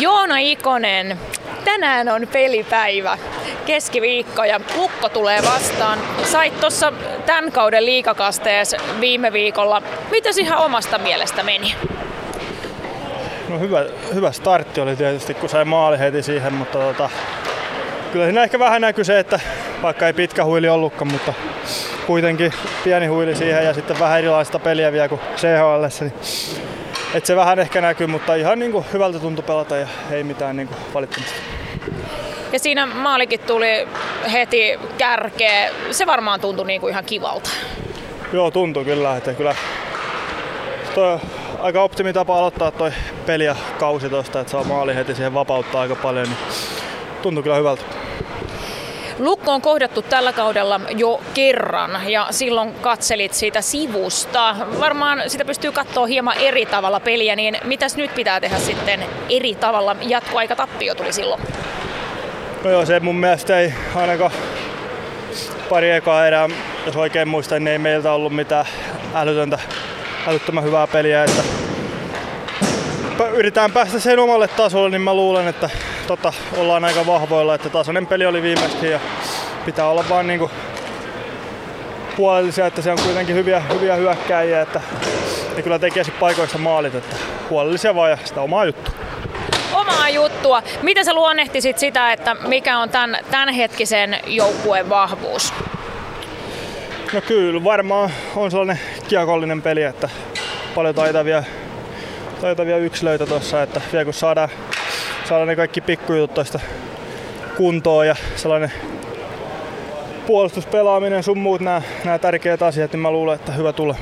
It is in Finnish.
Joona Ikonen, tänään on pelipäivä, keskiviikko ja Lukko tulee vastaan. Sait tuossa tämän kauden liikakasteessa viime viikolla. Mitäs ihan omasta mielestä meni? No hyvä, hyvä startti oli tietysti, kun sai maali heti siihen, mutta tota, kyllä siinä ehkä vähän näkyy se, että vaikka ei pitkä huili ollutkaan, mutta kuitenkin pieni huili siihen ja sitten vähän erilaista peliä vielä kuin CHL, niin et se vähän ehkä näkyy, mutta ihan niin kuin hyvältä tuntui pelata ja ei mitään niin kuin valittamista. Ja siinä maalikin tuli heti kärkeä. Se varmaan tuntui niin kuin ihan kivalta. Joo, tuntui kyllä, että kyllä toi aika optimitapa aloittaa toi peli ja kausi tosta, että saa maali heti siihen vapauttaa aika paljon, niin tuntui kyllä hyvältä. Lukko on kohdattu tällä kaudella jo kerran ja silloin katselit siitä sivusta. Varmaan sitä pystyy katsoa hieman eri tavalla peliä, niin mitäs nyt pitää tehdä sitten eri tavalla? Jatkoaika tappio tuli silloin. No joo, se mun mielestä ei ainakaan pari ekaa erää, jos oikein muistan, niin ei meiltä ollut mitään älytöntä, älyttömän hyvää peliä. Että yritetään päästä sen omalle tasolle, niin mä luulen, että tota, ollaan aika vahvoilla, että tasainen peli oli viimeksi ja pitää olla vaan niinku huolellisia, että se on kuitenkin hyviä, hyviä hyökkäjiä, että ne kyllä tekee paikoista maalit, että huolellisia vaan ja sitä omaa juttua omaa juttua. Miten sä luonnehtisit sitä, että mikä on tämän, tämänhetkisen joukkueen vahvuus? No kyllä, varmaan on sellainen kiekollinen peli, että paljon taitavia, taitavia yksilöitä tuossa, että vielä kun saadaan, saadaan ne kaikki pikkujutut tuosta kuntoon ja sellainen puolustuspelaaminen sun muut nämä, nämä tärkeät asiat, niin mä luulen, että hyvä tulee.